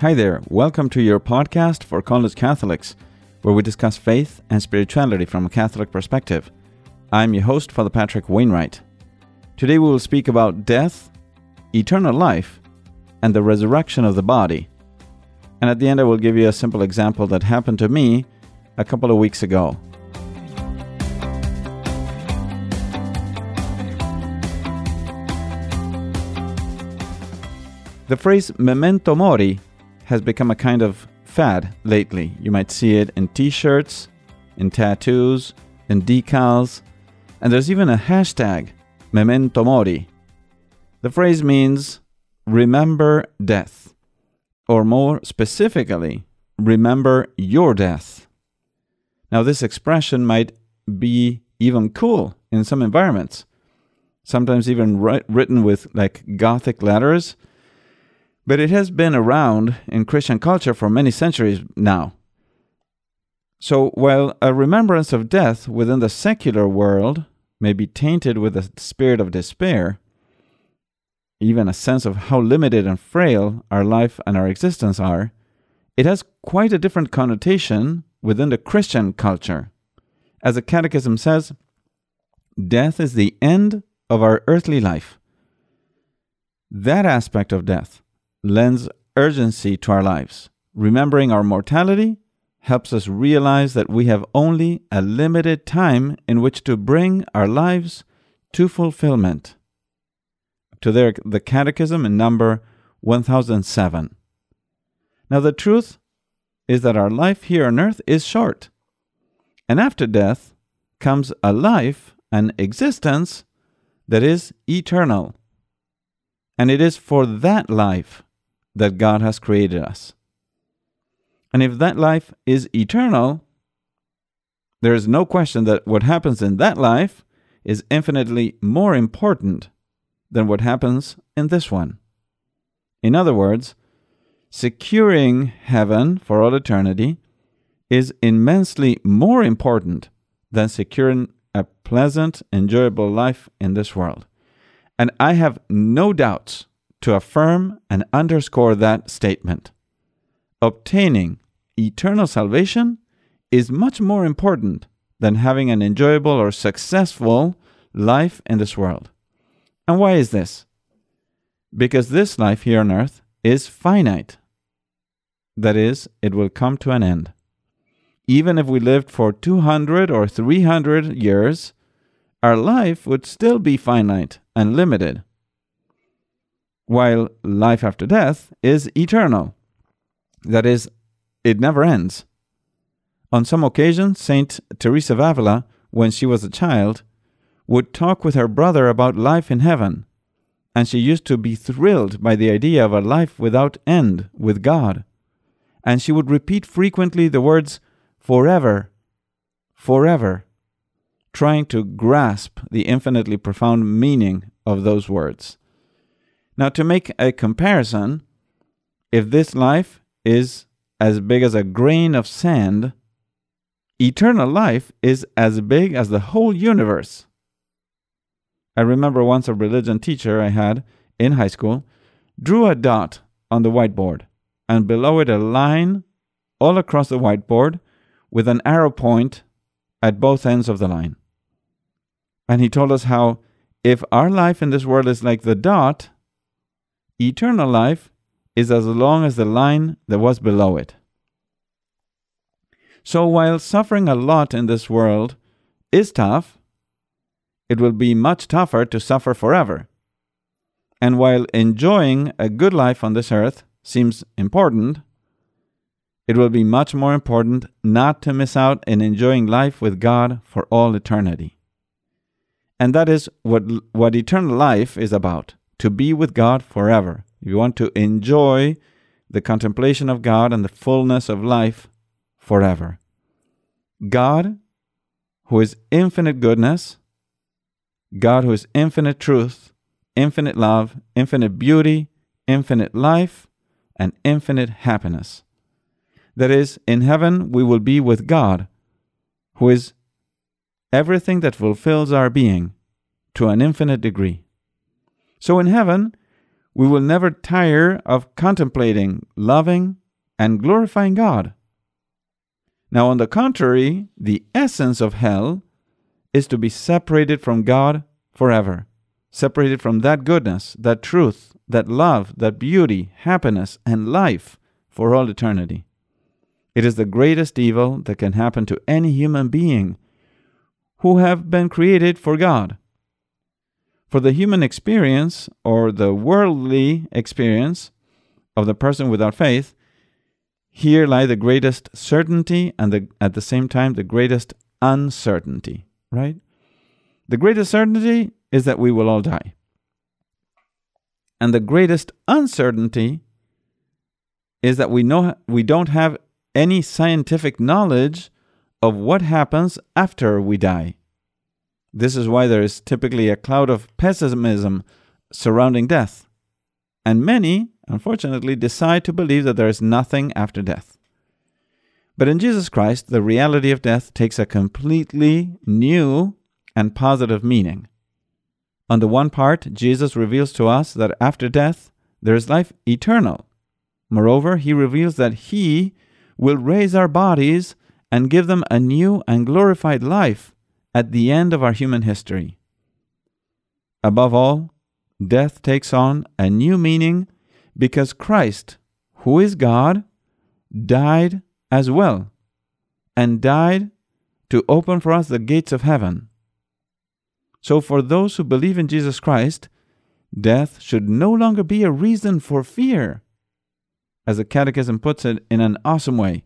Hi there, welcome to your podcast for college Catholics, where we discuss faith and spirituality from a Catholic perspective. I'm your host, Father Patrick Wainwright. Today we will speak about death, eternal life, and the resurrection of the body. And at the end, I will give you a simple example that happened to me a couple of weeks ago. The phrase memento mori has become a kind of fad lately. You might see it in t shirts, in tattoos, in decals, and there's even a hashtag, memento mori. The phrase means remember death, or more specifically, remember your death. Now, this expression might be even cool in some environments, sometimes even written with like Gothic letters but it has been around in Christian culture for many centuries now. So, while a remembrance of death within the secular world may be tainted with a spirit of despair, even a sense of how limited and frail our life and our existence are, it has quite a different connotation within the Christian culture. As the Catechism says, death is the end of our earthly life. That aspect of death, lends urgency to our lives. Remembering our mortality helps us realize that we have only a limited time in which to bring our lives to fulfillment. To their, the Catechism in number 1007. Now, the truth is that our life here on earth is short. And after death comes a life, an existence that is eternal. And it is for that life that God has created us. And if that life is eternal, there is no question that what happens in that life is infinitely more important than what happens in this one. In other words, securing heaven for all eternity is immensely more important than securing a pleasant, enjoyable life in this world. And I have no doubts to affirm and underscore that statement. Obtaining eternal salvation is much more important than having an enjoyable or successful life in this world. And why is this? Because this life here on earth is finite. That is, it will come to an end. Even if we lived for 200 or 300 years, our life would still be finite and limited while life after death is eternal. That is, it never ends. On some occasions, Saint Teresa of Avila, when she was a child, would talk with her brother about life in heaven, and she used to be thrilled by the idea of a life without end with God. And she would repeat frequently the words, forever, forever, trying to grasp the infinitely profound meaning of those words. Now, to make a comparison, if this life is as big as a grain of sand, eternal life is as big as the whole universe. I remember once a religion teacher I had in high school drew a dot on the whiteboard and below it a line all across the whiteboard with an arrow point at both ends of the line. And he told us how if our life in this world is like the dot, Eternal life is as long as the line that was below it. So while suffering a lot in this world is tough, it will be much tougher to suffer forever. And while enjoying a good life on this earth seems important, it will be much more important not to miss out in enjoying life with God for all eternity. And that is what, what eternal life is about to be with God forever. If You want to enjoy the contemplation of God and the fullness of life forever. God, who is infinite goodness, God, who is infinite truth, infinite love, infinite beauty, infinite life, and infinite happiness. That is, in heaven we will be with God, who is everything that fulfills our being to an infinite degree. So in heaven, we will never tire of contemplating, loving, and glorifying God. Now, on the contrary, the essence of hell is to be separated from God forever, separated from that goodness, that truth, that love, that beauty, happiness, and life for all eternity. It is the greatest evil that can happen to any human being who have been created for God. For the human experience or the worldly experience of the person without faith, here lie the greatest certainty and the, at the same time the greatest uncertainty, right? The greatest certainty is that we will all die. And the greatest uncertainty is that we know we don't have any scientific knowledge of what happens after we die. This is why there is typically a cloud of pessimism surrounding death. And many, unfortunately, decide to believe that there is nothing after death. But in Jesus Christ, the reality of death takes a completely new and positive meaning. On the one part, Jesus reveals to us that after death, there is life eternal. Moreover, he reveals that he will raise our bodies and give them a new and glorified life at the end of our human history. Above all, death takes on a new meaning because Christ, who is God, died as well, and died to open for us the gates of heaven. So, for those who believe in Jesus Christ, death should no longer be a reason for fear. As the Catechism puts it in an awesome way,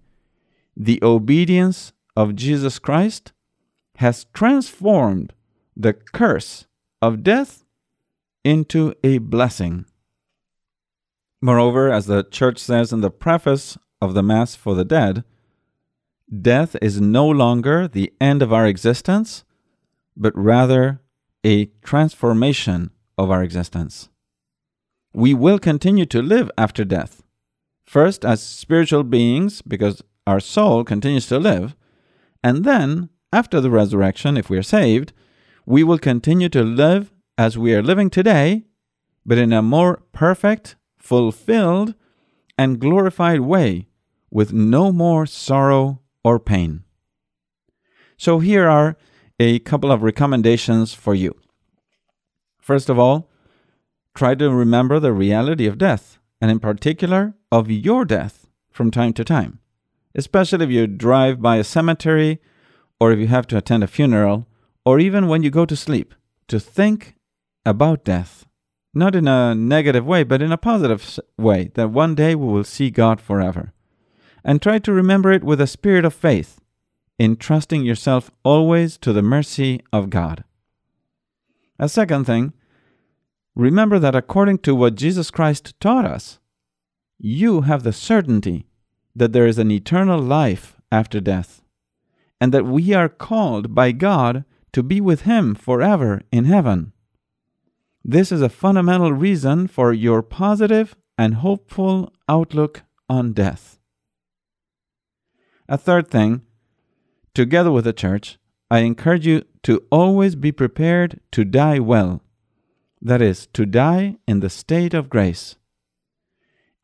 the obedience of Jesus Christ has transformed the curse of death into a blessing. Moreover, as the Church says in the preface of the Mass for the Dead, death is no longer the end of our existence, but rather a transformation of our existence. We will continue to live after death, first as spiritual beings, because our soul continues to live, and then after the resurrection, if we are saved, we will continue to live as we are living today, but in a more perfect, fulfilled, and glorified way, with no more sorrow or pain. So, here are a couple of recommendations for you. First of all, try to remember the reality of death, and in particular, of your death from time to time, especially if you drive by a cemetery or if you have to attend a funeral, or even when you go to sleep, to think about death. Not in a negative way, but in a positive way, that one day we will see God forever. And try to remember it with a spirit of faith, in trusting yourself always to the mercy of God. A second thing, remember that according to what Jesus Christ taught us, you have the certainty that there is an eternal life after death and that we are called by God to be with Him forever in heaven. This is a fundamental reason for your positive and hopeful outlook on death. A third thing, together with the church, I encourage you to always be prepared to die well. That is, to die in the state of grace.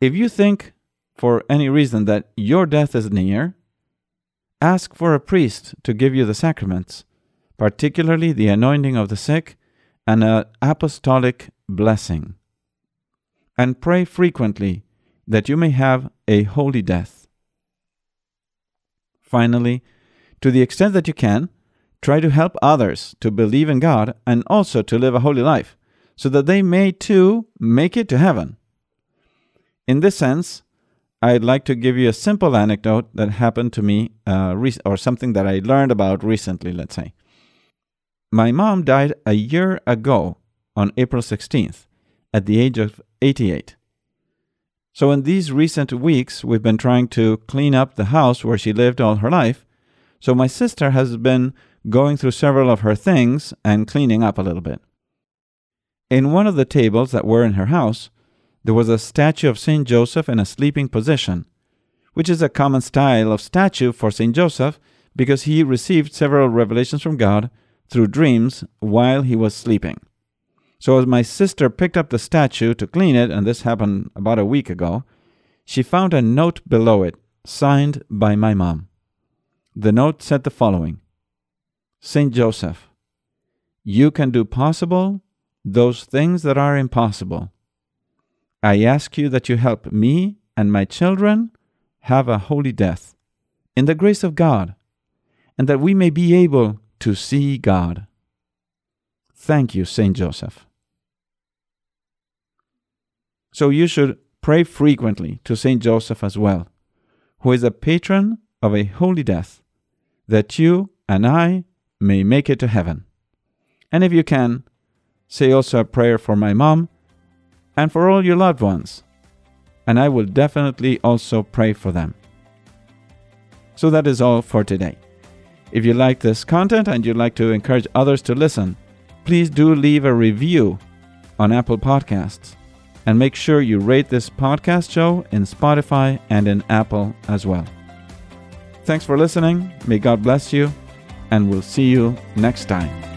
If you think, for any reason, that your death is near, Ask for a priest to give you the sacraments, particularly the anointing of the sick and an apostolic blessing. And pray frequently that you may have a holy death. Finally, to the extent that you can, try to help others to believe in God and also to live a holy life, so that they may too make it to heaven. In this sense, I'd like to give you a simple anecdote that happened to me, uh, or something that I learned about recently, let's say. My mom died a year ago on April 16th at the age of 88. So, in these recent weeks, we've been trying to clean up the house where she lived all her life. So, my sister has been going through several of her things and cleaning up a little bit. In one of the tables that were in her house, there was a statue of Saint Joseph in a sleeping position, which is a common style of statue for Saint Joseph because he received several revelations from God through dreams while he was sleeping. So, as my sister picked up the statue to clean it, and this happened about a week ago, she found a note below it, signed by my mom. The note said the following Saint Joseph, you can do possible those things that are impossible. I ask you that you help me and my children have a holy death in the grace of God, and that we may be able to see God. Thank you, Saint Joseph. So you should pray frequently to Saint Joseph as well, who is a patron of a holy death, that you and I may make it to heaven. And if you can, say also a prayer for my mom and for all your loved ones, and I will definitely also pray for them. So that is all for today. If you like this content and you'd like to encourage others to listen, please do leave a review on Apple Podcasts. And make sure you rate this podcast show in Spotify and in Apple as well. Thanks for listening. May God bless you, and we'll see you next time.